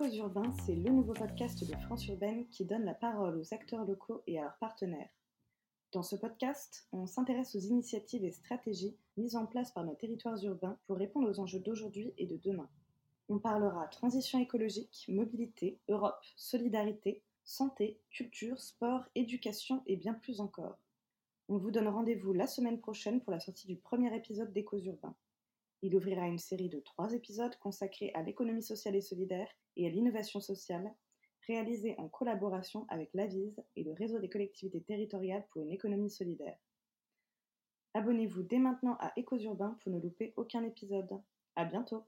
Échos urbains, c'est le nouveau podcast de France Urbaine qui donne la parole aux acteurs locaux et à leurs partenaires. Dans ce podcast, on s'intéresse aux initiatives et stratégies mises en place par nos territoires urbains pour répondre aux enjeux d'aujourd'hui et de demain. On parlera transition écologique, mobilité, Europe, solidarité, santé, culture, sport, éducation et bien plus encore. On vous donne rendez-vous la semaine prochaine pour la sortie du premier épisode d'Échos urbains. Il ouvrira une série de trois épisodes consacrés à l'économie sociale et solidaire et à l'innovation sociale, réalisés en collaboration avec l'AVIS et le réseau des collectivités territoriales pour une économie solidaire. Abonnez-vous dès maintenant à Échos urbains pour ne louper aucun épisode. À bientôt!